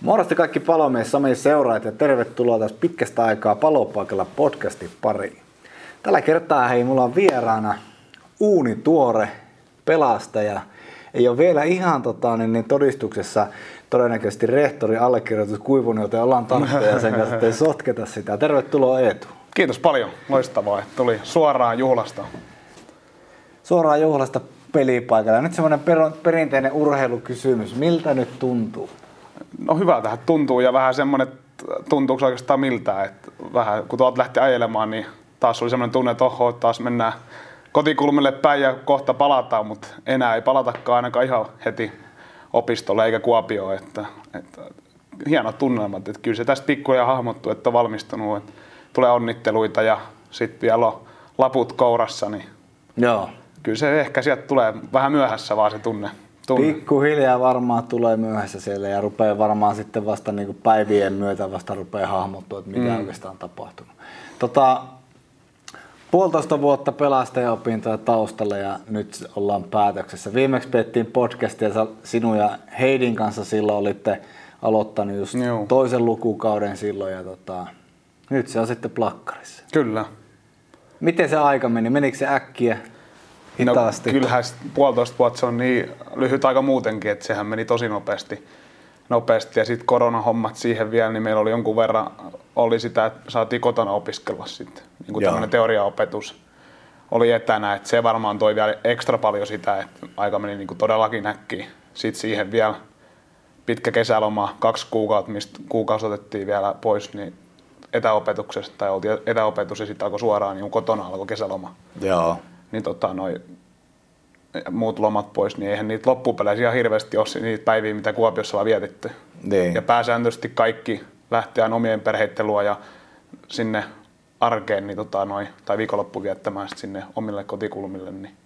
Morjesta kaikki palomies Sami seuraajat ja tervetuloa taas pitkästä aikaa palopaikalla podcastin pariin. Tällä kertaa hei, mulla on vieraana uuni tuore pelastaja. Ei ole vielä ihan tota, niin, niin todistuksessa todennäköisesti rehtori allekirjoitus kuivunut, joten ollaan tarkkoja sen kanssa, ettei sotketa sitä. Tervetuloa Eetu. Kiitos paljon. Loistavaa, että tuli suoraan juhlasta. Suoraan juhlasta pelipaikalla. Nyt semmoinen perinteinen urheilukysymys. Miltä nyt tuntuu? No hyvältä tuntuu ja vähän semmoinen, tuntuuko oikeastaan miltä, että vähän kun tuolta lähti ajelemaan, niin taas oli semmoinen tunne, että oho, taas mennään kotikulmille päin ja kohta palataan, mutta enää ei palatakaan ainakaan ihan heti opistolle eikä Kuopioon. Että, että hieno tunnelmat, että kyllä se tästä pikkuja hahmottuu, että on valmistunut, että tulee onnitteluita ja sitten vielä on laput kourassa, niin Joo. kyllä se ehkä sieltä tulee vähän myöhässä vaan se tunne. Tunne. Pikkuhiljaa varmaan tulee myöhässä siellä ja rupeaa varmaan sitten vasta niin kuin päivien myötä vasta rupeaa hahmottua, että mitä mm. oikeastaan on tapahtunut. Tota, puolitoista vuotta pelastajaopintoja taustalla ja nyt ollaan päätöksessä. Viimeksi pettiin podcastia sinun ja Heidin kanssa silloin olitte aloittanut just Joo. toisen lukukauden silloin ja tota, nyt se on sitten plakkarissa. Kyllä. Miten se aika meni? Menikö se äkkiä? No, hitaasti? No, kyllähän puolitoista vuotta se on niin lyhyt aika muutenkin, että sehän meni tosi nopeasti. nopeasti. Ja sitten koronahommat siihen vielä, niin meillä oli jonkun verran oli sitä, että saatiin kotona opiskella sitten. Niin kuin tämmöinen teoriaopetus oli etänä, että se varmaan toi vielä ekstra paljon sitä, että aika meni niin kuin todellakin äkkiä. Sitten siihen vielä pitkä kesäloma, kaksi kuukautta, mistä kuukausi otettiin vielä pois, niin etäopetuksesta tai oltiin etäopetus ja sitten alkoi suoraan niin kotona alkoi kesäloma. Joo. Niin tota, noi, muut lomat pois, niin eihän niitä loppupeleissä ihan hirveästi ole niitä päiviä, mitä Kuopiossa on vietetty. Niin. Ja pääsääntöisesti kaikki lähteä omien perheiden luo ja sinne arkeen niin tota, noi, tai viikonloppu viettämään sinne omille kotikulmille, niin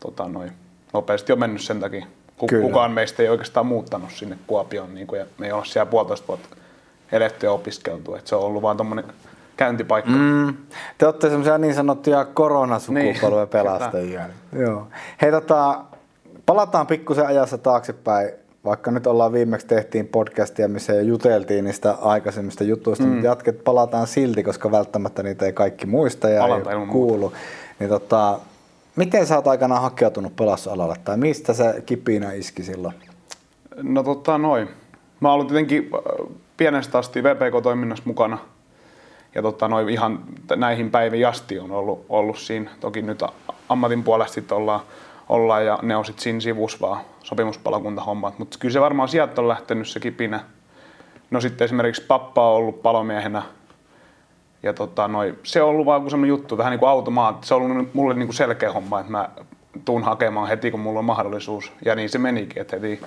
tota, noi, nopeasti on mennyt sen takia. Kukaan meistä ei oikeastaan muuttanut sinne Kuopioon, niin kuin, ja me ei ole siellä puolitoista vuotta eletty ja opiskeltu. Et se on ollut vaan tuommoinen käyntipaikka. Mm. Te olette semmoisia niin sanottuja koronasukupolven niin. pelastajia. Joo. Hei, tota, palataan pikkusen ajassa taaksepäin. Vaikka nyt ollaan viimeksi tehtiin podcastia, missä jo juteltiin niistä aikaisemmista jutuista, mm. mutta jatket palataan silti, koska välttämättä niitä ei kaikki muista ja Palata ei kuulu. Niin tota, miten sä oot aikanaan hakeutunut pelastusalalle tai mistä se kipinä iski silloin? No tota noin. Mä oon ollut tietenkin pienestä asti VPK-toiminnassa mukana. Ja tota, noin ihan näihin päiviin asti on ollut, ollut siinä. Toki nyt ammatin puolesta sitten ollaan, ollaan ja ne on sitten siinä sivussa vaan sopimuspalokuntahommat. Mutta kyllä se varmaan sieltä on lähtenyt se kipinä. No sitten esimerkiksi pappa on ollut palomiehenä ja tota, noi, se on ollut vaan semmoinen juttu, vähän niin kuin. Se on ollut mulle niin kuin selkeä homma, että mä tuun hakemaan heti, kun mulla on mahdollisuus. Ja niin se menikin, että heti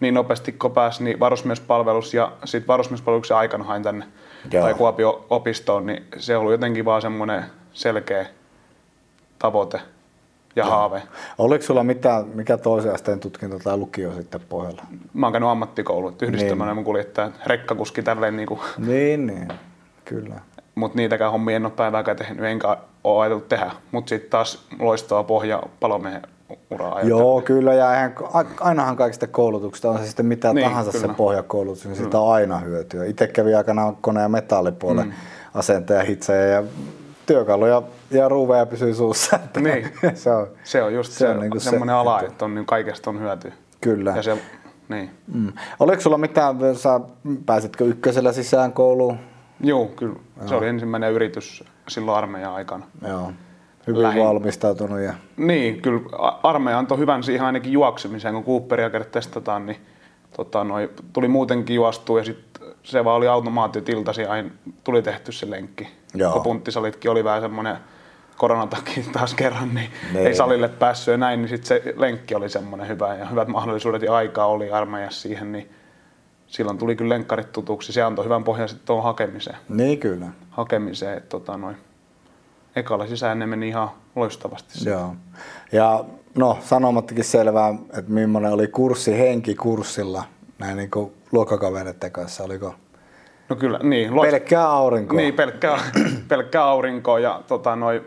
niin nopeasti kun pääsi niin varusmiespalvelus ja sitten varusmiespalveluksen aikana hain tänne Joo. tai Kuopio opistoon, niin se oli jotenkin vaan semmoinen selkeä tavoite ja Joo. haave. Oliko sulla mitään, mikä toisen asteen tutkinto tai lukio sitten pohjalla? Mä oon käynyt ammattikoulu, että yhdistelmänä niin. kuljettaja, rekkakuski tälleen niin kuin. Niin, niin, kyllä. Mutta niitäkään hommia en ole päivääkään tehnyt, enkä ole ajatellut tehdä. Mutta sitten taas loistava pohja palomiehen uraa Joo, kyllä, ja eihän, ainahan kaikista koulutuksista on se sitten mitä niin, tahansa kyllä. se pohjakoulutus, niin siitä on aina hyötyä. Itse kävin aikanaan kone- ja metallipuolen mm. asentaja, hitsejä ja työkaluja ja ruuveja pysyy suussa. Että niin. se, on, se on just se, se on niin semmoinen se, ala, että, että on, niin kaikesta on hyötyä. Kyllä. Ja se, niin. Mm. Oliko sulla mitään, sä pääsitkö ykkösellä sisään kouluun? Joo, kyllä. Joo. Se oli ensimmäinen yritys silloin armeijan aikana. Joo hyvin lähin. valmistautunut. Ja... Niin, kyllä armeija antoi hyvän siihen ainakin juoksemiseen, kun Cooperia kerran testataan, niin tota, noi, tuli muutenkin juostua ja sitten se vaan oli automaatio tiltasi aina tuli tehty se lenkki. Joo. Kun punttisalitkin oli vähän semmoinen koronatakin taas kerran, niin ne. ei salille päässyt ja näin, niin sitten se lenkki oli semmoinen hyvä ja hyvät mahdollisuudet ja aikaa oli armeijassa siihen, niin silloin tuli kyllä lenkkarit tutuksi. Se antoi hyvän pohjan sitten tuohon hakemiseen. Niin kyllä. Hakemiseen, että tota, noin ekalla sisään ne meni ihan loistavasti. Joo. Ja no sanomattakin selvää, että millainen oli kurssi henki kurssilla näin niin kuin luokkakavereiden kanssa, oliko No kyllä, niin. Loist... Pelkkää aurinkoa. Niin, pelkkää, pelkkää aurinkoa ja tota, noi,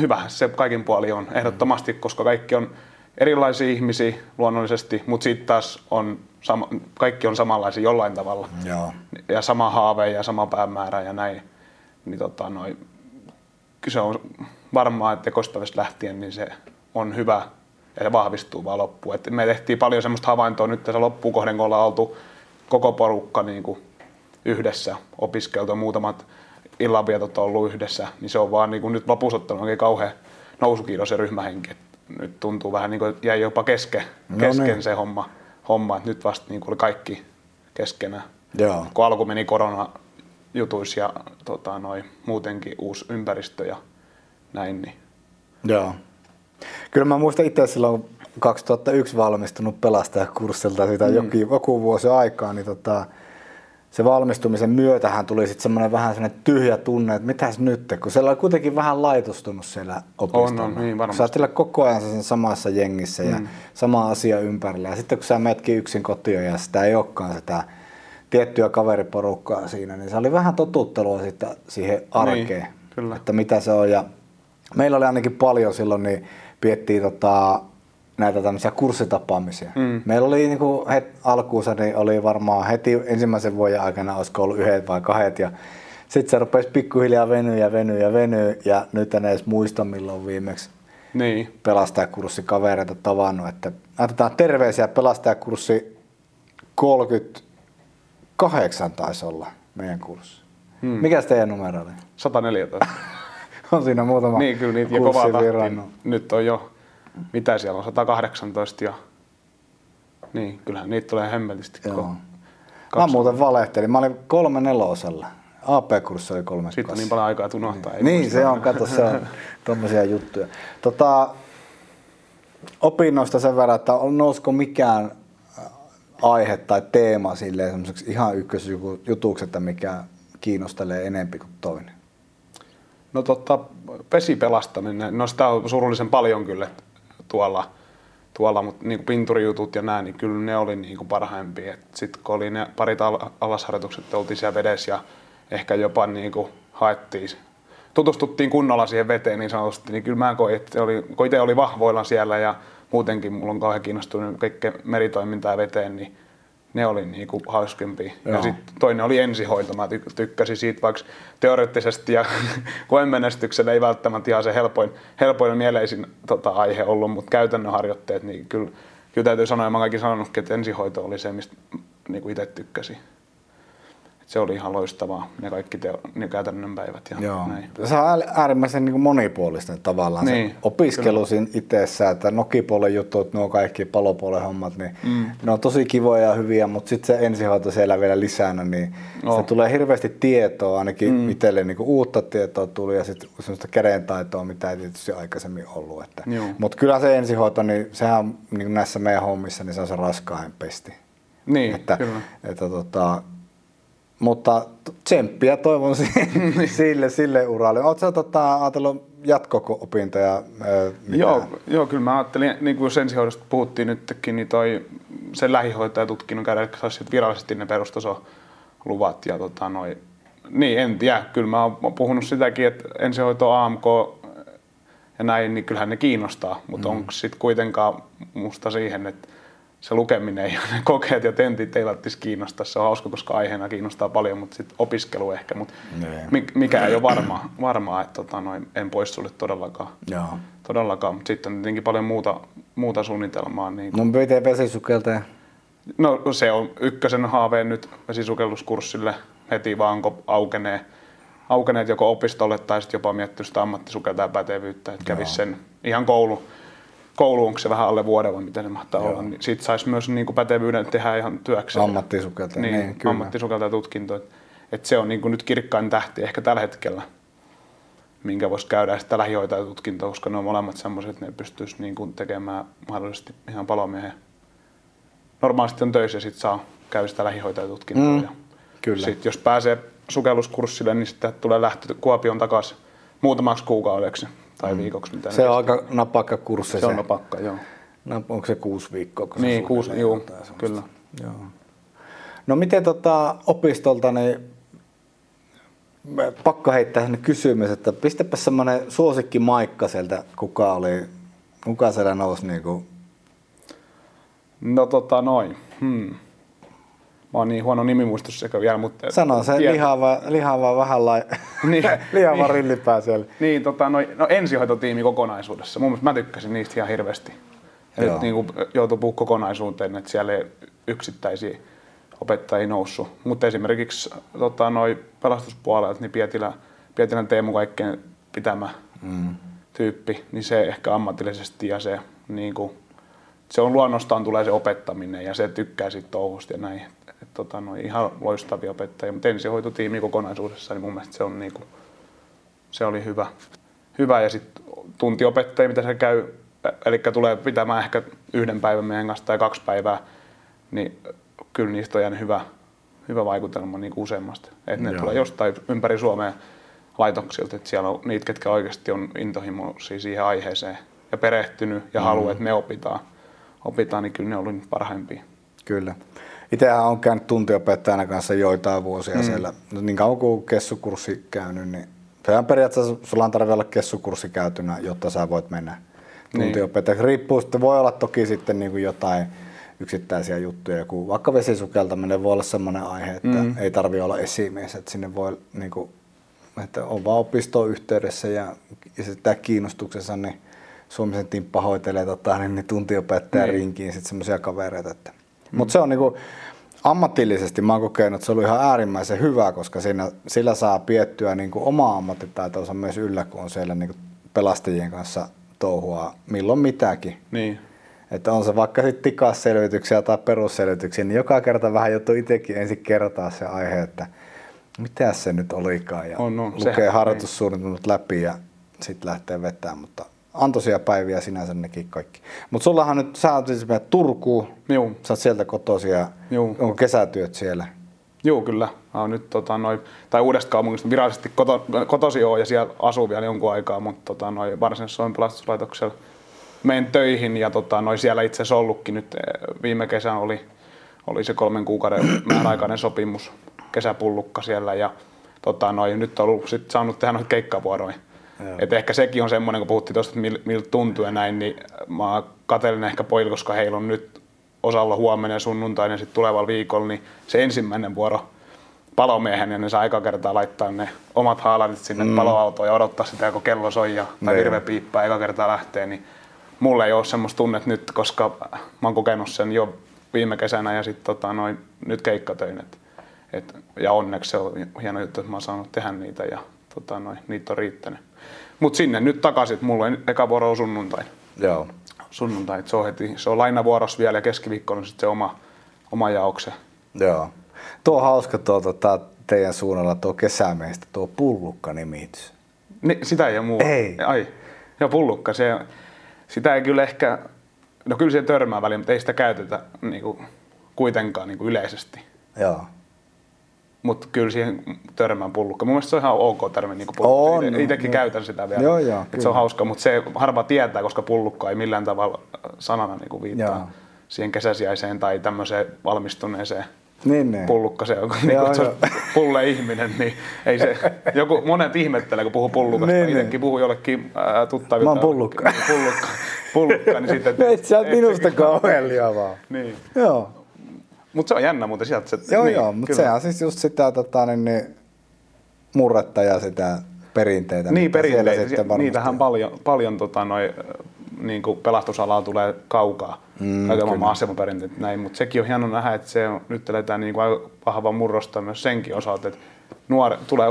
hyvä se kaikin puoli on ehdottomasti, koska kaikki on erilaisia ihmisiä luonnollisesti, mutta sitten taas on sama, kaikki on samanlaisia jollain tavalla. Joo. Ja sama haave ja sama päämäärä ja näin. Niin tota, noi, se on varmaa, että ekospäivästä lähtien niin se on hyvä ja se vahvistuu vaan loppuun. Et me tehtiin paljon semmoista havaintoa nyt tässä loppukohden, kun ollaan oltu koko porukka niin kuin yhdessä opiskeltu muutamat illanvietot on ollut yhdessä, niin se on vaan niin kuin nyt lopussa ottanut oikein kauhean nousukiitos se ryhmähenki. Et nyt tuntuu vähän niin kuin jäi jopa keske, No kesken niin. se homma, homma, että nyt vasta niin kuin oli kaikki keskenään. Joo. Kun alku meni korona jutuis ja tota, noi, muutenkin uusi ympäristö ja näin, niin Joo. Kyllä mä muistan itse silloin 2001 valmistunut pelastajakurssilta siitä mm. jokin, joku vuosi aikaa, niin tota, se valmistumisen myötähän tuli sitten semmoinen vähän semmoinen tyhjä tunne, että mitäs nyt, kun siellä oli kuitenkin vähän laitustunut siellä opistolla. On, on, niin varmasti. Sä oot siellä koko ajan sen samassa jengissä ja sama asia ympärillä. Ja sitten kun sä menetkin yksin kotiin ja sitä ei olekaan sitä tiettyä kaveriporukkaa siinä, niin se oli vähän totuttelua sitten siihen arkeen, Niin, kyllä. että mitä se on. Ja meillä oli ainakin paljon silloin, niin piettiin tota, näitä tämmöisiä kurssitapaamisia. Mm. Meillä oli niinku het, alkuunsa, niin oli varmaan heti ensimmäisen vuoden aikana, olisiko ollut yhdet vai kahdet. Ja sitten se rupesi pikkuhiljaa venyä ja venyä ja venyä. Ja nyt en edes muista, milloin viimeksi niin. pelastajakurssikavereita tavannut. Että otetaan terveisiä pelastajakurssi 38 taisi olla meidän kurssi. Hmm. Mikä teidän numero oli? 114. On siinä muutama niin, kyllä niitä ja kovaa virannut. Nyt on jo, mitä siellä on, 118 ja niin, kyllähän niitä tulee. Joo. Ko- Mä muuten valehtelin. Mä olin kolme nelosella. AP-kurssi oli kolme Sitten on niin paljon aikaa, että unohtaa. Niin, muista. se on, kato, se on tommosia juttuja. Tota, opinnoista sen verran, että on- nousko mikään aihe tai teema silleen ihan ykkösjutuksi, että mikä kiinnostelee enempi kuin toinen. No totta, vesipelastaminen, no sitä on surullisen paljon kyllä tuolla, tuolla mutta niin pinturijutut ja nämä, niin kyllä ne oli niin parhaimpia. Sitten kun oli ne parit al- alasharjoitukset, oltiin siellä vedessä ja ehkä jopa niin kuin haettiin, tutustuttiin kunnolla siihen veteen niin sanotusti, niin kyllä mä koin, että oli, kun itse oli vahvoilla siellä ja muutenkin mulla on kauhean kiinnostunut kaikkea meritoimintaa veteen, niin ne oli niinku hauskimpia. Joo. Ja sitten toinen oli ensihoito. Mä ty- tykkäsin siitä, vaikka teoreettisesti ja koemenestyksellä ei välttämättä ihan se helpoin, helpoin ja mieleisin tota, aihe ollut, mutta käytännön harjoitteet, niin kyllä, kyllä täytyy sanoa, ja mä kaikki sanonutkin, että ensihoito oli se, mistä niinku itse tykkäsin. Se oli ihan loistavaa, ne kaikki teo, ne käytännön päivät ja Joo. näin. Se on äärimmäisen niin monipuolista tavallaan Niin, se opiskelu siinä itsessään, että nokipuolen jutut, nuo kaikki palopuolen hommat, niin mm. ne on tosi kivoja ja hyviä, mutta sitten se ensihoito siellä vielä lisänä, niin Joo. se tulee hirveästi tietoa, ainakin mm. itselle niin uutta tietoa tuli ja sitten semmoista kädentaitoa, mitä ei tietysti aikaisemmin ollut. Että. Mutta kyllä se ensihoito, niin sehän on niin näissä meidän hommissa, niin se on se raskain pesti. Niin, Että, kyllä. että tota, mutta tsemppiä toivon si- sille, sille uralle. Oletko tota, ajatellut jatkoko opintoja? Joo, joo, kyllä mä ajattelin, niin kuin jos ensihoidosta puhuttiin nytkin, niin toi sen lähihoitajatutkinnon käydä, että saisi virallisesti ne perustasoluvat ja tota noi, niin en tiedä, kyllä mä oon puhunut sitäkin, että ensihoito AMK ja näin, niin kyllähän ne kiinnostaa, mutta mm. onko sitten kuitenkaan musta siihen, että se lukeminen ja ne kokeet ja tentit ei välttämättä kiinnosta. Se on hauska, koska aiheena kiinnostaa paljon, mutta sitten opiskelu ehkä. Mutta Niin. mi- mikä ei ole varmaa, varmaa että tota, noin, en poissulje todellakaan. Joo. Todellakaan, mutta sitten on tietenkin paljon muuta, muuta suunnitelmaa. Niin Mun piti vesisukeltaja. No se on ykkösen haaveen nyt vesisukelluskurssille heti vaan kun aukenee, aukeneet joko opistolle tai sitten jopa miettinyt sitä ammattisukeltajan pätevyyttä, että kävisi sen ihan koulu, koulu onko se vähän alle vuoden vai miten se mahtaa Joo. olla, niin sitten saisi myös niin kuin pätevyyden tehdä ihan työkseen. Ammattisukeltaja, Niin, niin, kyllä. ammattisukeltajatutkinto. Et, et se on niin kuin nyt kirkkain tähti ehkä tällä hetkellä, minkä voisi käydä sitä lähihoitajatutkintoa, koska ne on molemmat semmoiset, että ne pystyisi niin kuin tekemään mahdollisesti ihan palomiehen. Normaalisti on töissä ja sitten saa käydä sitä lähihoitajatutkintoa. Mm, ja kyllä. Sitten jos pääsee sukelluskurssille, niin sitten tulee lähtö Kuopion takaisin muutamaksi kuukaudeksi tai viikoksi. Mitä. Se on aika napakka kurssi. se on napakka, joo. No, onko se kuusi viikkoa? kun se Niin, kuusi, juu, kyllä. Joo. No miten tota, opistolta, niin pakko heittää sinne kysymys, että pistäpä semmoinen suosikki maikka sieltä, kuka oli, kuka siellä nousi niinku, No tota noin. Hmm. Mä oon niin huono nimimuistus sekä vielä, mutta... Sano se tiedät- lihava, lihava vähän lai... Niin. lihava Niin. rillipää siellä. Niin, tota, no, no ensihoitotiimi kokonaisuudessa. Mun mielestä mä tykkäsin niistä ihan hirveästi. Ja Joo. nyt niin joutuu puhua kokonaisuuteen, että siellä ei yksittäisiä opettajia noussut. Mutta esimerkiksi tota, noi pelastuspuolelta, niin Pietilä, Pietilän Teemu kaikkein pitämä mm. tyyppi, niin se ehkä ammatillisesti ja se, niin kuin, se on luonnostaan tulee se opettaminen ja se tykkää siitä touhusta ja näin. Et, et, tota, no, ihan loistavia opettajia, mutta ensihoitotiimi kokonaisuudessa, niin mun mielestä se on niin kuin, se oli hyvä. hyvä. Ja sitten tuntiopettaja, mitä se käy, eli tulee pitämään ehkä yhden päivän meidän kanssa tai kaksi päivää, niin kyllä niistä on jäänyt hyvä, hyvä vaikutelma niin kuin useammasta. Että ne Joo. tulee jostain ympäri Suomea laitoksilta, että siellä on niitä, ketkä oikeasti on intohimoisia siihen aiheeseen ja perehtynyt ja mm. haluaa, että me opitaan, opitaan, niin kyllä ne oli parhaimpia. Kyllä. Itsehän on käynyt tuntiopettajana kanssa joitain vuosia mm. siellä. No, niin kauan kuin kessukurssi käynyt, niin sehän periaatteessa sulla on tarvitse olla kessukurssi käytynä, jotta sä voit mennä tuntiopettajaksi. Riippuu sitten, voi olla toki sitten niin kuin jotain yksittäisiä juttuja, joku vaikka vesisukeltaminen voi olla semmoinen aihe, että mm. ei tarvi olla esimies, että sinne voi niin kuin, että on vaan opistoon yhteydessä ja, ja sitä kiinnostuksessa, niin Suomisen timppa hoitelee tota, niin, niin tuntiopettajan Niin. rinkiin sitten semmoisia kavereita. Että. Mutta se on niinku, ammatillisesti mä oon kokenut, että se oli ihan äärimmäisen hyvä, koska siinä, sillä saa piettyä niinku omaa ammattitaitonsa myös yllä, kun on siellä niinku pelastajien kanssa touhua milloin mitäkin. Niin. Että on se vaikka sitten tikasselvityksiä tai perusselvityksiä, niin joka kerta vähän joutuu itsekin ensin kertaa se aihe, että mitä se nyt olikaan. Ja On, on. lukee Sehän- harjoitussuunnitelmat läpi ja sitten lähtee vetämään. Mutta antoisia päiviä sinänsä nekin kaikki. Mutta sullahan nyt, sä oot siis Turkuun, Juu. sä oot sieltä kotoisin ja Juu. onko kesätyöt siellä? Joo, kyllä. Mä oon nyt tota, noi, tai uudesta kaupungista virallisesti koto, kotosi on ja siellä asuu vielä jonkun aikaa, mutta tota, noi, varsinaisessa Suomen pelastuslaitoksella menen töihin ja tota, noi, siellä itse asiassa ollutkin nyt eh, viime kesän oli, oli se kolmen kuukauden määräaikainen sopimus kesäpullukka siellä ja tota, noi, nyt on ollut sit saanut tehdä noita keikkavuoroja. Et ehkä sekin on semmoinen, kun puhuttiin tuosta, että mil- miltä tuntuu ja näin, niin mä katselen ehkä pojilla, koska heillä on nyt osalla huomenna ja sunnuntaina ja sitten tulevalla viikolla, niin se ensimmäinen vuoro palomiehen ja ne saa aika kertaa laittaa ne omat haalarit sinne mm. paloautoon ja odottaa sitä, kun kello soi ja, tai Niin. virve piippää eka kertaa lähtee, niin mulla ei ole semmoista tunnetta nyt, koska mä oon kokenut sen jo viime kesänä ja sitten tota, noin, nyt keikkatöin. Et, et, ja onneksi se on hieno juttu, että mä oon saanut tehdä niitä ja tota, noin, niitä on riittänyt. Mutta sinne nyt takaisin, että mulla on eka vuoro on sunnuntai. Joo. Sunnuntai, se on heti, se on lainavuoros vielä ja keskiviikkona on sitten se oma, oma jaokse. Joo. Tuo on hauska tuo tota, teidän suunnalla tuo kesämeistä, tuo pullukka-nimitys. Ni, sitä ei ole muu. Ei. Ai. Ja pullukka, se, sitä ei kyllä ehkä, no kyllä se törmää väliin, mutta ei sitä käytetä niin kuin, kuitenkaan niin kuin yleisesti. Joo. Mutta kyllä siihen törmään pullukka. Mun mielestä se on ihan ok termi niin pullukka. On, itekin joo. käytän sitä vielä. Joo, joo, Et se on hauska, mutta se harva tietää, koska pullukka ei millään tavalla äh, sanana niin kuin viittaa Joo. siihen kesäsiäiseen tai tämmöiseen valmistuneeseen Niin, niin. pullukka se on, niin Joo, pulle ihminen, niin ei se, joku, monet ihmettelee, kun puhuu pullukasta, Niin, niin, niin. itsekin puhuu jollekin ää, tuttaville. Mä oon pullukka. Pullukka, pullukka niin sitten... Et sä oot minusta kauhean liavaa. Niin. Joo. Mutta se on jännä muuten sieltä. Se, Joo, niin, joo, mutta sehän siis just sitä tota, niin, niin, murretta ja sitä perinteitä. Niin, perinteitä. sitten varmasti Niitähän on. paljon, paljon tota, noi, niin kuin pelastusalaa tulee kaukaa. Mm, Kaiken maailman asemaperinteet näin, mutta sekin on hieno nähdä, että se on, nyt eletään niin kuin aika vahvaa murrosta myös senkin osalta, että nuore, tulee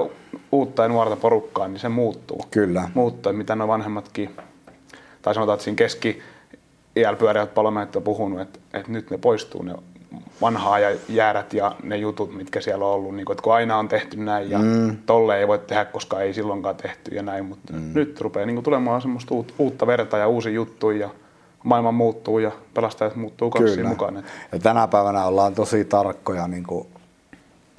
uutta ja nuorta porukkaa, niin se muuttuu. Kyllä. Muuttuu, mitä nuo vanhemmatkin, tai sanotaan, että siinä keski iällä pyöreät palomiehet on puhunut, että, että nyt ne poistuu ne vanhaa ja jäädät ja ne jutut, mitkä siellä on ollut, niin kuin, että kun aina on tehty näin ja mm. tolle ei voi tehdä, koska ei silloinkaan tehty ja näin, mutta mm. nyt rupeaa niin kuin, tulemaan semmoista uut, uutta verta ja uusi juttu ja maailma muuttuu ja pelastajat muuttuu kanssa siinä mukaan. Ja tänä päivänä ollaan tosi tarkkoja niin kuin,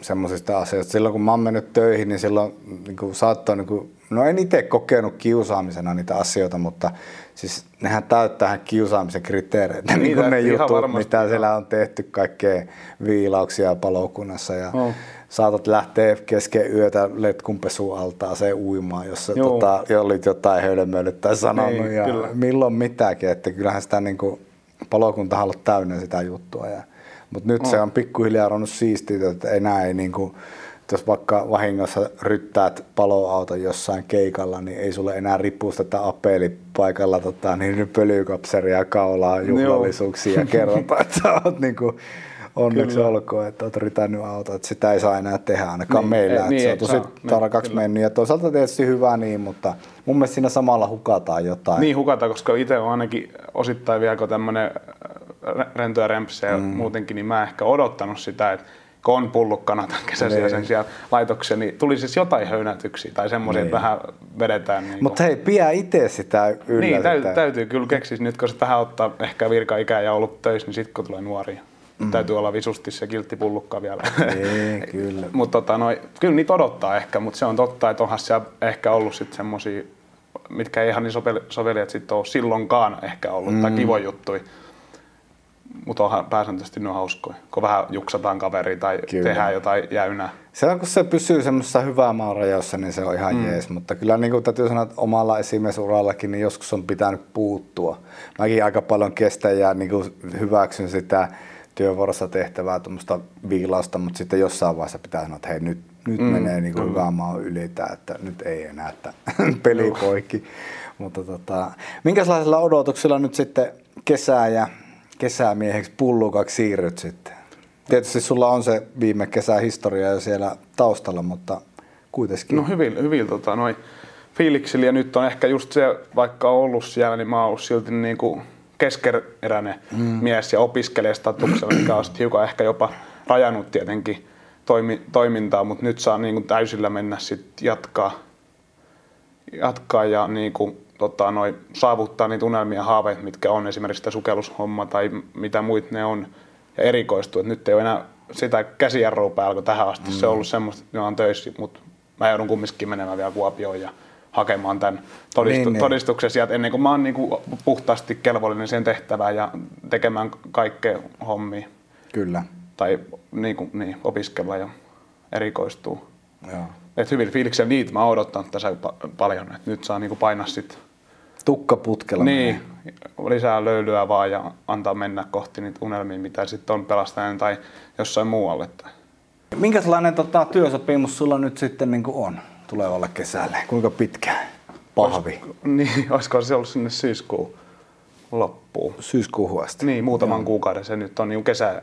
semmoisista asioista. Silloin kun mä oon mennyt töihin, niin silloin niin kuin, saattoi, niin kuin, no en itse kokenut kiusaamisena niitä asioita, mutta siis nehän täyttää kiusaamisen kriteereitä, niin kuin ne jutut, mitä siellä on tehty, kaikkea viilauksia palokunnassa ja Joo. saatat lähteä kesken yötä letkunpesu altaaseen uimaan, jos Joo. tota, olit jotain hölmöilyt tai sanonut Niin, ja kyllä. milloin mitäkin, että kyllähän sitä niin kuin, palokuntahan on täynnä sitä juttua. Ja, Mutta nyt se on pikkuhiljaa ruvennut siistiä, että enää ei niinku, jos vaikka vahingossa ryttäät paloauto jossain keikalla, niin ei sulle enää ripusteta apelipaikalla tota, niin pölykapseria kaulaa juhlallisuuksia ja kerrota, että sä oot niinku, onneksi Kyllä. olkoon, että olet rytännyt auto, että sitä ei saa enää tehdä ainakaan niin, meillä, ei, niin, se on tosi saa. tarkaksi Kyllä. mennyt ja toisaalta tietysti hyvä niin, mutta mun mielestä siinä samalla hukataan jotain. Niin hukataan, koska itse on ainakin osittain vielä kun tämmöinen rento ja rempse mm. muutenkin, niin mä ehkä odottanut sitä, että kun on pullukkana tämän kesäisiä sen siellä laitoksen, niin tuli siis jotain höynätyksiä tai semmoisia, että niin. vähän vedetään. Niin Mutta hei, pidä itse sitä yllä. Niin, täytyy, täytyy kyllä keksiä. Nyt kun se tähän ottaa ehkä virka-ikää ja ollut töissä, niin sitten kun tulee nuoria. Mm. Täytyy olla visusti se kiltti pullukka vielä. Ei, kyllä. mutta tota, no, kyllä niitä odottaa ehkä, mutta se on totta, että onhan siellä ehkä ollut sitten semmoisia, mitkä ei ihan niin sovelijat sitten ole silloinkaan ehkä ollut, mm. tai kivoja juttuja mutta onhan pääsääntöisesti ne on hauskoja, kun vähän juksataan kaveri tai kyllä. tehdään jotain jäynää. Se on, kun se pysyy semmoisessa hyvää maarajoissa, niin se on ihan mm. jees, mutta kyllä niin kuin täytyy sanoa, että omalla esimesurallakin niin joskus on pitänyt puuttua. Mäkin aika paljon kestän ja niin kuin hyväksyn sitä työvuorossa tehtävää tuommoista viilausta, mutta sitten jossain vaiheessa pitää sanoa, että hei nyt, nyt mm, menee niin kuin hyvää maa ylitä, että nyt ei enää, että peli poikki. mutta tota, minkälaisilla odotuksilla nyt sitten kesää ja kesämieheksi pullukaksi siirryt sitten? Tietysti sulla on se viime kesä historia jo siellä taustalla, mutta kuitenkin. No hyvin, hyvin tota, noin fiiliksillä ja nyt on ehkä just se, vaikka on ollut siellä, niin mä oon ollut silti niin kuin keskeräinen mm. mies ja opiskelee statuksella, mikä on hiukan ehkä jopa rajannut tietenkin toimi, toimintaa, mutta nyt saa niin kuin täysillä mennä sitten jatkaa, jatkaa ja niin kuin tota, noi, saavuttaa niitä unelmia ja haaveita, mitkä on esimerkiksi tämä sukellushomma tai mitä muut ne on ja erikoistuu. Et nyt ei ole enää sitä käsijarrua päällä, tähän asti mm. se on ollut semmoista, että on töissä, mutta mä joudun kumminkin menemään vielä Kuopioon ja hakemaan tämän todistu- niin, niin. todistuksen sieltä ennen kuin mä oon niinku puhtaasti kelvollinen sen tehtävään ja tekemään kaikkea hommia. Kyllä. Tai niinku, niin, opiskella ja erikoistuu. Joo. Et hyvin fiiliksellä niitä mä oon odottanut tässä paljon, että nyt saa niinku painaa sitten Tukkaputkella. Niin, lisää löylyä vaan ja antaa mennä kohti niitä unelmia, mitä sitten on pelastajan tai jossain muualle. Minkälainen tota, työsopimus sulla nyt sitten niin on tulevalle kesälle? Kuinka pitkä pahvi? Olis, niin, olisiko se ollut sinne syyskuun loppuun? Syyskuuhun asti? Niin, muutaman Joo. kuukauden. Se nyt on niin kesä,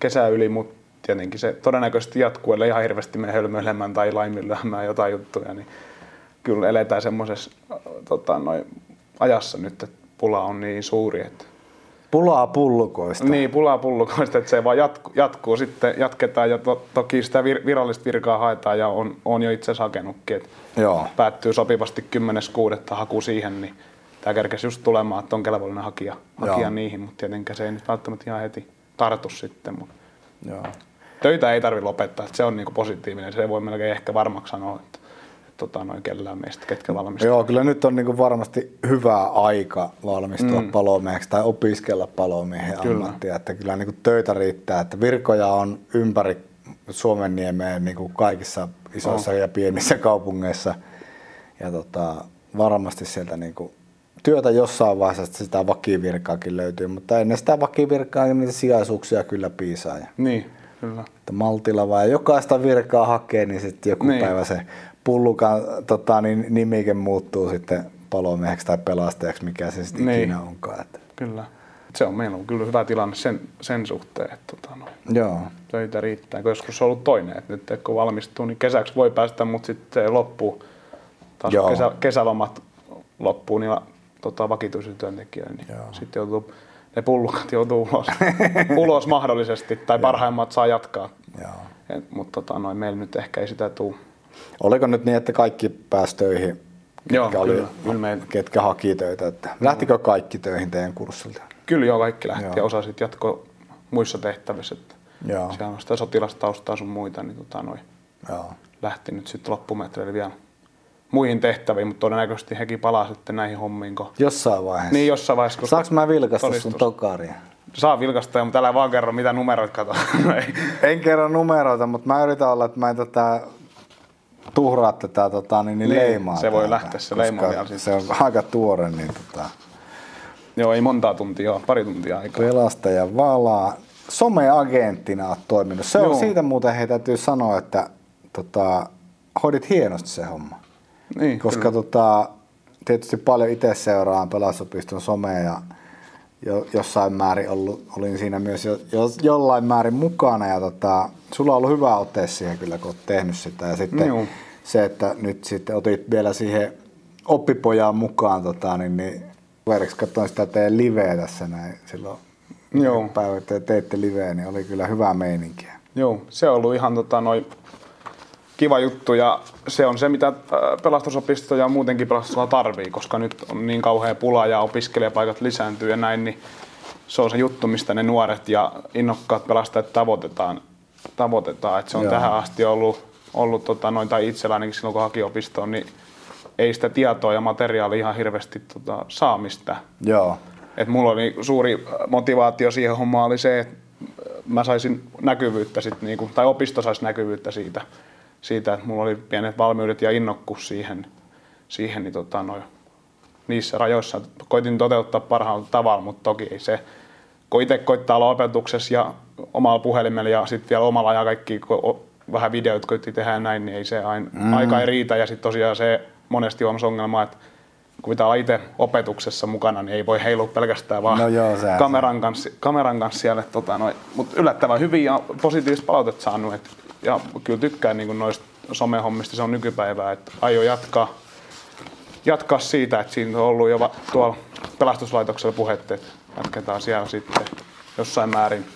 kesä yli, mutta tietenkin se todennäköisesti jatkuu, ellei ihan hirveästi me hölmöilemään tai laiminlyömään jotain juttuja, niin kyllä eletään semmoisessa tota, noin ajassa nyt, että pula on niin suuri. Että Pulaa pullukoista. Niin, pulaa pullukoista, että se vaan jatkuu, jatkuu sitten, jatketaan ja to, toki sitä vir, virallista virkaa haetaan ja on, on jo itse asiassa hakenutkin. Että Joo. Päättyy sopivasti 10.6. haku siihen, niin tämä kerkesi just tulemaan, että on kelvollinen hakija, hakija niihin, mutta tietenkään se ei nyt välttämättä ihan heti tartu sitten. Mutta Joo. Töitä ei tarvitse lopettaa, että se on niinku positiivinen, se voi melkein ehkä varmaksi sanoa, että tota, noin kellään meistä, ketkä valmistuu. Joo, kyllä nyt on niin varmasti hyvä aika valmistua mm. palomieheksi tai opiskella palomiehen kyllä. ammattia. Että kyllä niin töitä riittää, että virkoja on ympäri Suomen niemeen niin kaikissa isoissa oh. ja pienissä kaupungeissa. Ja tota, varmasti sieltä niin kuin työtä jossain vaiheessa sitä vakivirkaakin löytyy, mutta ennen sitä vakivirkaa niin niitä sijaisuuksia kyllä piisaa. Niin, kyllä. Että maltilla vai jokaista virkaa hakee, niin sitten joku niin. päivä se pullukan tota, niin nimike muuttuu sitten palomieheksi tai pelastajaksi, mikä se sitten niin. ikinä onkaan. Että. Kyllä. Se on meillä on kyllä hyvä tilanne sen, sen suhteen, että tota, no, Joo. töitä riittää. Kun joskus on ollut toinen, että nyt kun valmistuu, niin kesäksi voi päästä, mutta sitten loppuu. Taas Joo. kesä, kesälomat loppuu, niin tota, vakituisia työntekijöitä, niin Joo. sitten joutuu ne pullukat joutuu ulos, ulos mahdollisesti, tai parhaimmat saa jatkaa. Mutta tota, noin, meillä nyt ehkä ei sitä tule Oliko nyt niin, että kaikki pääsi töihin, ketkä, joo, oli, kyllä, kyllä ketkä haki töitä? Että lähtikö kaikki töihin teidän kurssilta? Kyllä joo, kaikki lähti joo. ja osa sitten jatko muissa tehtävissä. Että joo. Siellä on sitä sotilastaustaa sun muita, niin tota, noi joo. lähti nyt sitten loppumetreillä vielä muihin tehtäviin, mutta todennäköisesti hekin palaa sitten näihin hommiin. Kun... Jossain vaiheessa. Niin, jossain vaiheessa. Saanko mä vilkaista todistus. sun tokaria? Saa vilkasta, mutta älä vaan kerro, mitä numeroita kato. en kerro numeroita, mutta mä yritän olla, että mä en tota, tuhraa tätä tota, niin, niin, niin leimaa. Se voi lähteä se leima vielä. Se on aika tuore. Niin, tota... Joo, ei montaa tuntia, joo, pari tuntia aikaa. Pelastaja Vala someagenttina olet toiminut. Se on Joo. siitä muuten he täytyy sanoa, että tota, hoidit hienosti se homma. Niin, Koska kyllä. tota, tietysti paljon itse seuraan pelastusopiston somea ja jo, jossain määrin ollut, olin siinä myös jo, jo, jollain määrin mukana ja tota, sulla on ollut hyvä ote siihen kyllä, kun olet tehnyt sitä. Ja sitten Joo. se, että nyt sitten otit vielä siihen oppipojaan mukaan, tota, niin, niin veriksi katsoin sitä teidän liveä tässä näin silloin Joo. päivä, että teitte liveä, niin oli kyllä hyvää meininkiä. Joo, se on ollut ihan tota, noin kiva juttu ja se on se, mitä äh, pelastusopisto ja muutenkin pelastusopisto tarvii, koska nyt on niin kauhea pula ja opiskelijapaikat lisääntyy ja näin, niin se on se juttu, mistä ne nuoret ja innokkaat pelastajat tavoitetaan. tavoitetaan. Et se on Joo. tähän asti ollut, ollut tota, noin, tai itsellä ainakin silloin kun haki opistoon, niin ei sitä tietoa ja materiaalia ihan hirveästi tota, saamista. Joo. Et mulla oli suuri motivaatio siihen hommaan oli se, että mä saisin näkyvyyttä sit niinku, tai opisto saisi näkyvyyttä siitä, siitä, että mulla oli pienet valmiudet ja innokkuus siihen, siihen niin tota, noin, niissä rajoissa. Koitin toteuttaa parhaalla tavalla, mutta toki ei se, kun itse koittaa olla opetuksessa ja omalla puhelimella ja sitten vielä omalla ja kaikki kun vähän videot koitti tehdä näin, niin ei se aina, mm. aika ei riitä. Ja sitten tosiaan se monesti on se ongelma, että kun pitää olla itse opetuksessa mukana, niin ei voi heilua pelkästään vaan No joo, kameran, kanssa, kameran kanssa siellä. Tota. Mutta yllättävän hyvin ja positiivista palautetta saanut. Et, ja kyllä tykkään niin noista somehommista, se on nykypäivää. Et aion jatkaa, jatkaa siitä, että siinä on ollut jo tuolla pelastuslaitoksella puhetta, että jatketaan siellä sitten jossain määrin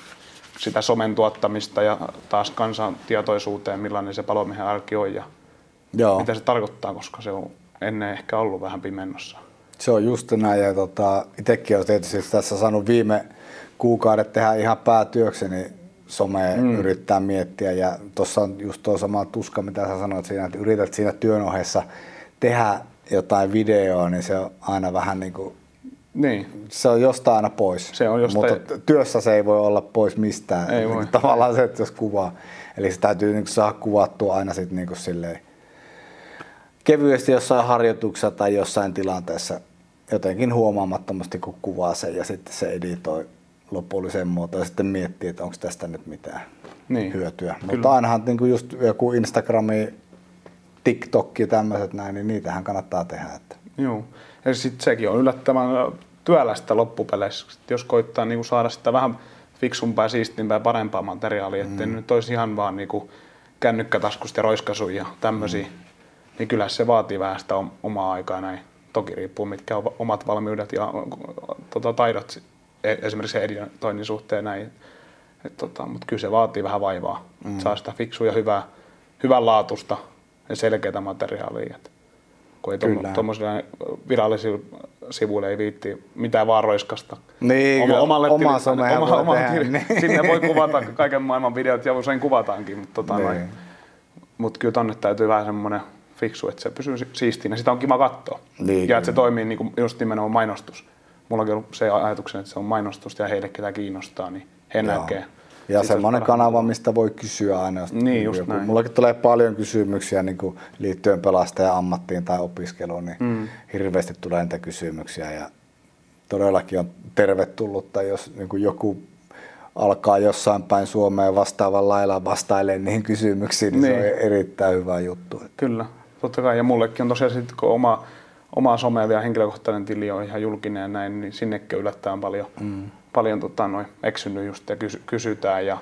sitä somen tuottamista ja taas kansan tietoisuuteen, millainen se palomiehen arki on ja Joo. mitä se tarkoittaa, koska se on ennen ehkä ollut vähän pimennossa. Se on just näin ja tota, itsekin olen tietysti tässä saanut viime kuukaudet tehdä ihan päätyökseni somea mm. yrittää miettiä ja tuossa on just tuo sama tuska, mitä sä sanoit siinä, että yrität siinä työn ohessa tehdä jotain videoa, niin se on aina vähän niin kuin, Niin, se on jostain aina pois. Se on jostain- Mutta työssä se ei voi olla pois mistään. Ei voi. Tavallaan se, että jos kuvaa. Eli se täytyy niin saada kuvattua aina sitten niin silleen kevyesti jossain harjoituksessa tai jossain tilanteessa jotenkin huomaamattomasti, kun kuvaa sen ja sitten se editoi lopulliseen muotoon ja sitten miettii, että onko tästä nyt mitään Niin. hyötyä. Kyllä. Mutta ainahan niin kuin just joku Instagrami, TikTok ja tämmöiset näin, niin niitähän kannattaa tehdä. Että. Joo. Ja sitten sekin on yllättävän työlästä loppupeleissä, jos koittaa niinku saada sitä vähän fiksumpaa, siistimpää ja parempaa materiaalia, ettei mm. nyt olisi ihan vaan niinku kännykkätaskusta ja roiskasuja ja tämmöisiä, mm. niin kyllä se vaatii vähän sitä om- omaa aikaa näin. Toki riippuu mitkä on omat valmiudet ja tota, taidot esimerkiksi editoinnin suhteen näin. Et, tota, mutta kyllä se vaatii vähän vaivaa. Mm. Saa sitä fiksua ja hyvää, hyvän laatusta ja selkeää materiaalia. Et kun ei tuommoisilla virallisilla sivuilla ei viitti mitään vaan roiskasta. Niin, kyllä, omalle omaa somea voi oma tehdä, tili- niin. Sinne voi kuvata kaiken maailman videot ja usein kuvataankin, mutta tota, Niin. Mut kyllä tonne täytyy vähän semmoinen fiksu, että se pysyy si- siistinä. Sitä on kiva katsoa. Niin, ja että se toimii niin kuin just nimenomaan mainostus. Mulla on ollut se ajatuksen, että se on mainostusta ja heille ketä kiinnostaa, niin he Joo. näkee. Ja Sit se semmoinen kanava, mistä voi kysyä aina. jos Niin, just joku- näin. Mullakin tulee paljon kysymyksiä niin kuin liittyen pelastajan ammattiin tai opiskeluun, niin mm. hirveästi tulee niitä kysymyksiä. Ja todellakin on tervetullutta, jos niin kuin joku alkaa jossain päin Suomeen vastaavan lailla vastailemaan niihin kysymyksiin, niin, niin. se on erittäin hyvä juttu. Kyllä, totta kai. Ja mullekin on tosiaan sitten, kun oma, oma some ja henkilökohtainen tili on ihan julkinen ja näin, niin sinnekin on yllättävän paljon, mm. paljon tota, noin, eksynyt just ja kysy, kysytään. Ja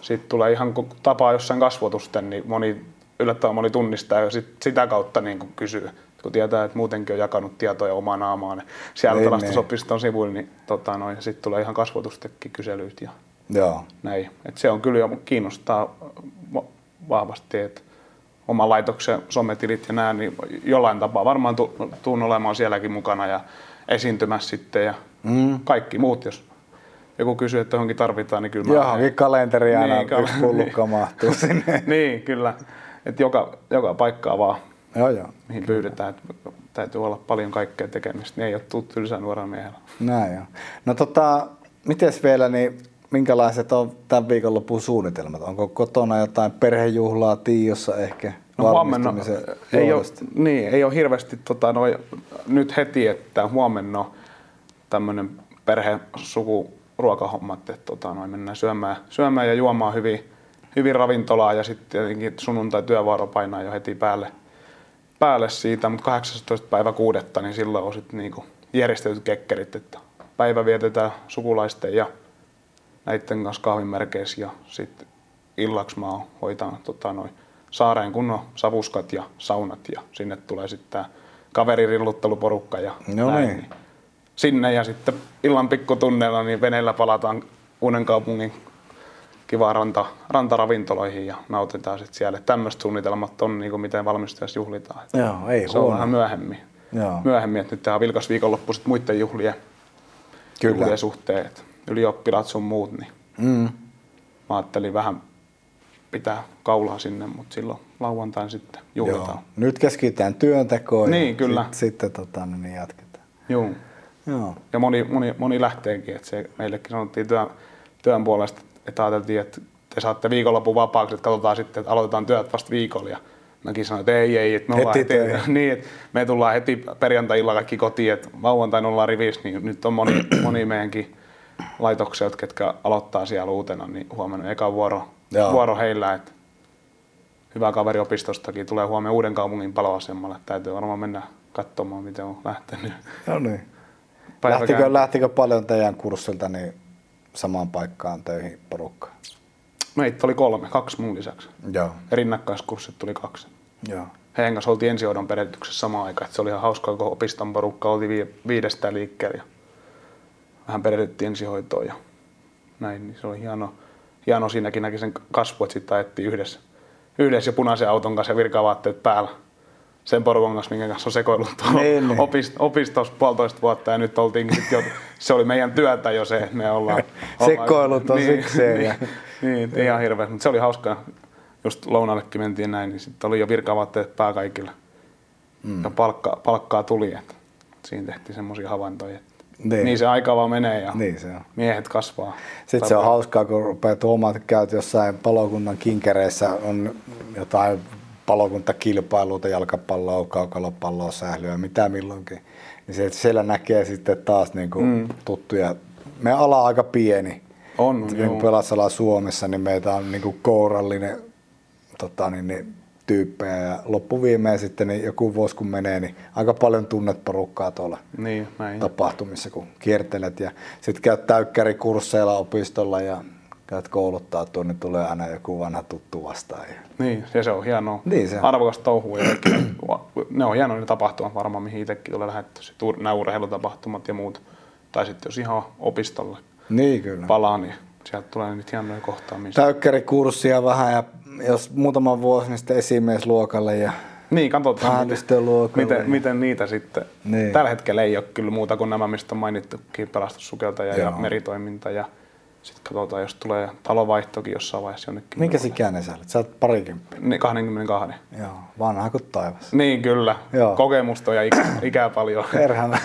sitten tulee ihan kun tapaa jossain kasvotusten, niin moni, yllättävän moni tunnistaa ja sit, sitä kautta niin kun kysyy. Kun tietää, että muutenkin on jakanut tietoja omaan naamaan siellä Niin, pelastusopiston sivuilla, niin tota, noin, sitten tulee ihan kasvotustekin kyselyt ja Joo, näin. Et se on kyllä jo kiinnostaa va- vahvasti, että oman laitoksen sometilit ja nämä, niin jollain tapaa varmaan tu- tuun olemaan sielläkin mukana ja esiintymässä sitten ja Mm. kaikki muut, jos joku kysyy, että johonkin tarvitaan, niin kyllä johonkin kalenteri aina Niin, niin, kal- yksi pullukka mahtuu sinne. niin, kyllä. Että joka, joka paikkaa vaan, joo, joo. mihin pyydetään, että täytyy olla paljon kaikkea tekemistä, niin ei ole tullut tylsää nuorella miehellä. Näin joo. No tota, mites vielä, niin minkälaiset on tämän viikonlopun suunnitelmat? Onko kotona jotain perhejuhlaa Tiiossa ehkä? No huomenna ei ole, niin, ei ole hirveästi tota, noi, nyt heti, että huomenna tämmöinen perhesuku ruokahommat, että tota, noin mennään syömään, syömään ja juomaan hyvin, hyvin ravintolaa ja sitten tietenkin sunnuntai työvuoro painaa jo heti päälle, päälle siitä, mutta 18. päivä kuudetta, niin silloin on sitten niinku järjestetyt kekkerit, että päivä vietetään sukulaisten ja näiden kanssa kahvimerkeissä ja sitten illaksi mä hoitan tota, noin saareen kunnon savuskat ja saunat ja sinne tulee sitten tämä kaveririllutteluporukka ja no näin. Niin. Niin sinne ja sitten illan pikkutunneilla niin veneellä palataan uuden kaupungin kivaan ranta, rantaravintoloihin ja nautitaan sitten siellä. Tämmöiset suunnitelmat on niin kuin miten valmistajassa juhlitaan. Joo, ei Se on huono. vähän myöhemmin. Joo. Myöhemmin, että nyt tehdään vilkas viikonloppu sitten muiden juhlien, Kyllä. juhlien suhteen. että Ylioppilaat sun muut, niin Mm. mä ajattelin vähän pitää kaulaa sinne, mutta silloin lauantain sitten Joo. juhlitaan. Nyt keskitytään työntekoon Niin, ja kyllä. Sit, sitten tota, niin jatketaan. Joo. Joo. Ja moni, moni, moni lähteekin, että se meillekin sanottiin työn, työn puolesta, että ajateltiin, että te saatte viikonlopun vapaaksi, että katsotaan sitten, että aloitetaan työt vasta viikolla. Ja mäkin sanoin, että ei, ei, että me ollaan Heti heti, töihin. niin, että me tullaan heti perjantai kaikki kotiin, että lauantaina ollaan rivissä, niin nyt on moni, moni meidänkin laitoksia, ketkä aloittaa siellä uutena, niin huomenna eka vuoro, Joo. vuoro heillä, että hyvä kaveri opistostakin tulee huomenna uuden kaupungin paloasemalle. Täytyy varmaan mennä katsomaan, miten on lähtenyt. No niin. Lähtikö, lähtikö paljon teidän kurssilta niin samaan paikkaan töihin porukkaan? Meitä oli kolme, kaksi mun lisäksi. Joo. Rinnakkaiskurssit tuli kaksi. Joo. Heidän kanssa oltiin ensihoidon perehdytyksessä samaan aikaan. että se oli ihan hauskaa, kun opiston porukka oltiin vi- viidestä liikkeellä. Vähän perehdyttiin ensihoitoon ja näin. Niin se oli hieno, hieno siinäkin näki sen kasvu, että sitten ajettiin yhdessä, yhdessä ja punaisen auton kanssa ja virkavaatteet päällä. Sen porukan kanssa, minkä kanssa on sekoillut tuolla Niin, niin. opist- opistossa puolitoista vuotta ja nyt oltiin sit jo, se oli meidän työtä jo se, että me ollaan... Sekoilut on sikseen Niin, ja- niin, niin, ihan hirveä, mutta se oli hauskaa. Just lounallekin mentiin näin, niin sitten oli jo virkavaatteet pää kaikilla. Mm. Ja palkka, palkkaa tuli, että siinä tehtiin semmoisia havaintoja. Että Niin. niin. se aika vaan menee ja Niin se on. miehet kasvaa. Sitten se on hauskaa, kun rupeaa tuomaan, että käyt jossain palokunnan kinkereissä, on jotain palokuntakilpailuita, jalkapalloa, kaukalopalloa, sählyä, mitä milloinkin. Niin se, siellä näkee sitten taas niin kuin mm. tuttuja. Meidän ala on aika pieni. On, Niin Suomessa, niin meitä on niin kuin kourallinen tota, niin, niin, tyyppejä. Ja loppuviimeen sitten niin joku vuosi kun menee, niin aika paljon tunnet porukkaa tuolla Niin, näin. tapahtumissa, kun kiertelet ja sitten käyt täykkärikursseilla opistolla ja käyt kouluttautua, niin tulee aina joku vanha tuttu vastaan. Ja... Niin, ja se on hienoa. Niin se on. Arvokas touhu. Ne on hienoja ne tapahtumat varmaan, mihin itsekin tulee ur- Nämä urheilutapahtumat ja muut. Tai sitten jos ihan opistolle Niin kyllä. palaa, niin sieltä tulee niitä hienoja kohtaamisia. Täykkärikurssia vähän ja jos muutama vuosi, niin sitten esimiesluokalle ja Niin, katsotaan, miten, ja- miten, miten niitä sitten. Niin. Tällä hetkellä ei ole kyllä muuta kuin nämä, mistä on mainittukin, pelastussukeltaja ja meritoiminta. Ja sitten katsotaan, jos tulee talovaihtokin jossain vaiheessa jonnekin. minkä ikäinen sä olet? Sä olet parikymppi. Niin, 22. Joo, vanha kuin taivas. Niin, kyllä. Joo. Kokemusta ja ikä, ikää paljon. Perhana.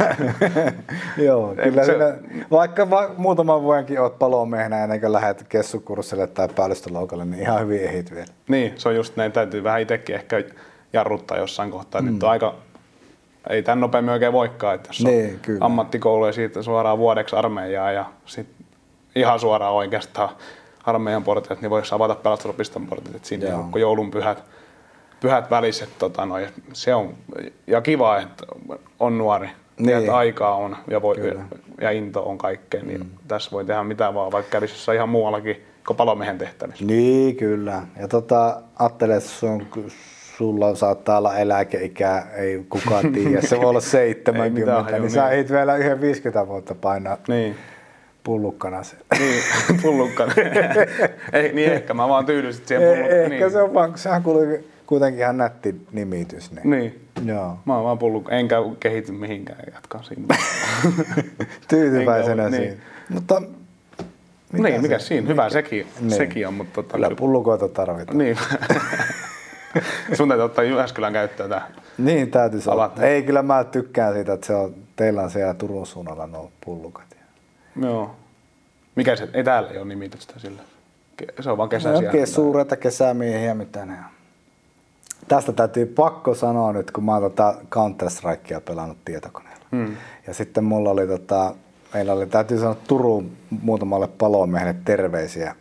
Joo, kyllä se- siinä, vaikka va- muutaman vuodenkin oot palomiehenä ennen kuin lähdet kessukurssille tai päällystöloukalle, niin ihan hyvin ehit vielä. Niin, se on just näin. Täytyy vähän itsekin ehkä jarruttaa jossain kohtaa. Mm. Nyt on aika, ei tämän nopeammin oikein voikaan, että jos Niin, on kyllä. ammattikoulu ja siitä suoraan vuodeksi armeijaa ja sitten ihan suoraan oikeastaan armeijan portit, niin voisi avata pelastusopiston portit, että siinä Joo. niin kun joulun pyhät, pyhät väliset, tota, no, se on, ja kiva, että on nuori, Niin. niin. että aikaa on ja, voi, Kyllä. ja into on kaikkeen, niin mm. tässä voi tehdä mitä vaan, vaikka kävisi jossain ihan muuallakin kuin palomiehen tehtävissä. Niin, kyllä. Ja tota, ajattelee, että sun, sulla saattaa olla eläkeikää, ei kukaan tiedä. Se voi olla 70, hajua, niin sä niin. ehdit vielä yhden 50 vuotta painaa Niin. Pullukkana sen. Niin, pullukka. Ei, niin ehkä mä vaan tyydyn siihen pullukkaan. Ehkä niin. se on vaan, sehän kuuli kuitenkin ihan nätti nimitys. Niin. Niin. Joo. Mä oon vaan pullukka. Enkä kehity mihinkään jatkan siinä. Tyytyväisenä Enkä siinä. Mutta mitä niin, mikä se- siinä? Hyvä sekin, Niin. sekin on, mutta tota, Kyllä pullukoita tarvitaan. Niin. Sun täytyy ottaa Jyväskylän käyttöön tää. Niin täytyisi olla. Ei, kyllä mä tykkään siitä, että se on, teillä on siellä Turun suunnalla nuo pullukat. Joo. Mikä se, ei täällä ei ole nimitystä sillä. Se on vaan kesäisiä. oikein suureita kesämiehiä, mitä ne on. Tästä täytyy pakko sanoa nyt, kun mä oon tota Counter-Strikea pelannut tietokoneella. Hmm. Ja sitten mulla oli tota, meillä oli, täytyy sanoa Turun muutamalle palomiehelle terveisiä.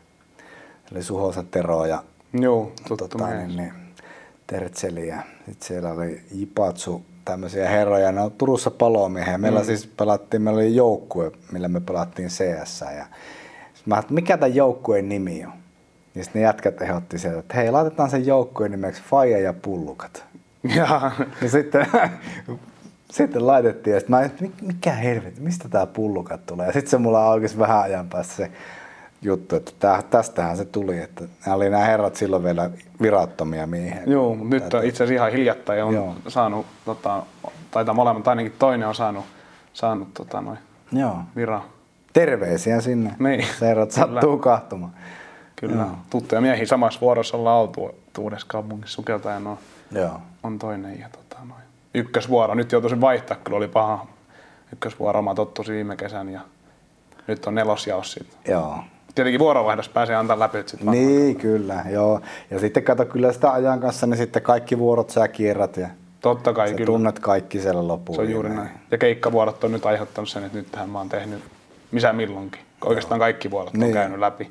Eli Suhosa Tero ja Joo, tota, niin, niin, Tertseli ja sitten siellä oli Jipatsu, tämmöisiä herroja. Ne on Turussa palomiehiä. Meillä mm. siis pelattiin, meillä oli joukkue, millä me pelattiin CS. Ja mä ajattelin, mikä tämän joukkueen nimi on? Ja sitten ne jätkät ehdotti sieltä, että hei, laitetaan sen joukkueen nimeksi Faija ja Pullukat. Ja, Ja sitten, sitten laitettiin, ja sitten mä että mikä helvetti, mistä tämä pullukat tulee? Ja sitten se mulla aukesi vähän ajan päästä se juttu, että tää, tästähän se tuli, että nämä oli nämä herrat silloin vielä virattomia miehiä. joo, mutta nyt on itse asiassa ihan hiljattain on Joo. saanut, tota, taitaa molemmat, ainakin toinen on saanut, saanut tota, noin, Joo. viran. Terveisiä sinne. Niin. Se herrat sattuu kahtumaan. Kyllä, Joo. tuttuja miehiä samassa vuorossa ollaan oltu uudessa kaupungissa. Sukeltajan on, Joo. on toinen ja tota, noin. ykkösvuoro. Nyt joutuisin vaihtaa, kyllä oli paha ykkösvuoro. Mä tottusin viime kesän ja nyt on nelosjaos sitten. Joo. Tietenkin vuorovaihdos pääsee antaa läpi sitten. Niin, kyllä, joo. Ja sitten kato, kyllä sitä ajan kanssa, niin sitten kaikki vuorot sä kierrät ja Totta kai sä kyllä. tunnet kaikki siellä loppuun. Se on juuri näin. Ja keikkavuorot on nyt aiheuttanut sen, että nyt tähän mä oon tehnyt missä milloinkin. Oikeastaan kaikki vuorot on Niin. käynyt läpi.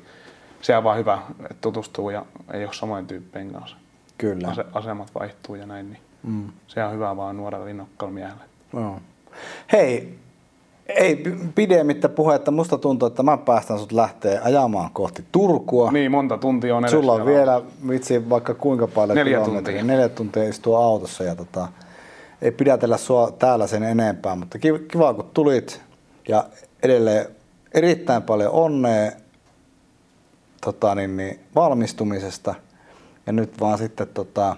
Se on vaan hyvä, että tutustuu ja ei ole samoin tyyppien kanssa. Kyllä. Ase- asemat vaihtuu ja näin, niin Mm. se on hyvä vaan nuorelle innokkaalla miehelle. Joo. Hei, ei pidemmittä puhetta. Musta tuntuu, että mä päästän sut lähteä ajamaan kohti Turkua. Niin, monta tuntia on. Sulla on vielä. vitsi, vaikka kuinka paljon Neljä tuntia. Neljä tuntia istua autossa ja tota, ei pidätellä sua täällä sen enempää, mutta kiva kun tulit ja edelleen erittäin paljon onnea tota, niin, niin, valmistumisesta ja nyt vaan sitten tota,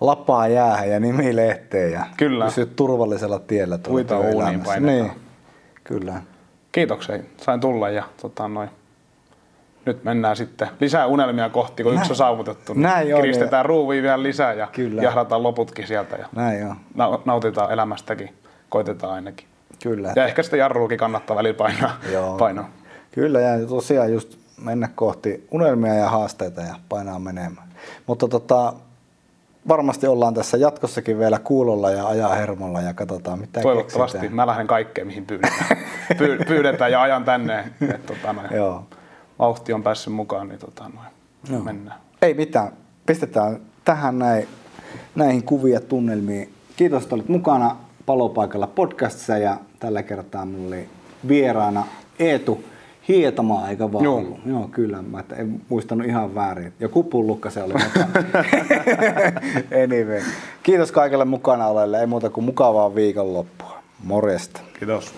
lapaa jäähän ja nimi lehteen ja Kyllä. pysyt turvallisella tiellä Puita uuniin. Niin, kyllä. Kiitoksia, sain tulla ja tota, noin. nyt mennään sitten lisää unelmia kohti, kun yksi on saavutettu. Niin Näin on, kiristetään ruuvia vielä lisää ja Kyllä. jahdataan loputkin sieltä ja Näin on. nau- nautitaan elämästäkin, koitetaan ainakin. Kyllä. Ja ehkä sitä jarruukin kannattaa välillä painaa. Joo. painaa. Kyllä, ja tosiaan just mennä kohti unelmia ja haasteita ja painaa menemään. Mutta tota, varmasti ollaan tässä jatkossakin vielä kuulolla ja ajaa hermolla ja katsotaan mitä Toivottavasti. keksitään. Mä lähden kaikkeen, mihin pyydetään. Py- pyydetään ja ajan tänne. Et, tota, noin. Joo. Vauhti on päässyt mukaan, niin tota, noin. Joo. mennään. Ei mitään. Pistetään tähän näin, näihin kuvia tunnelmiin. Kiitos, että olit mukana Palopaikalla podcastissa ja tällä kertaa mulla oli vieraana Eetu Hietamaa, eikä vaan Joo. ollut. Joo, kyllä. Mä et- en muistanut ihan väärin. Joku pullukka se oli. Anyway. Kiitos kaikille mukana olelle. Ei muuta kuin mukavaa viikonloppua. Morjesta. Kiitos.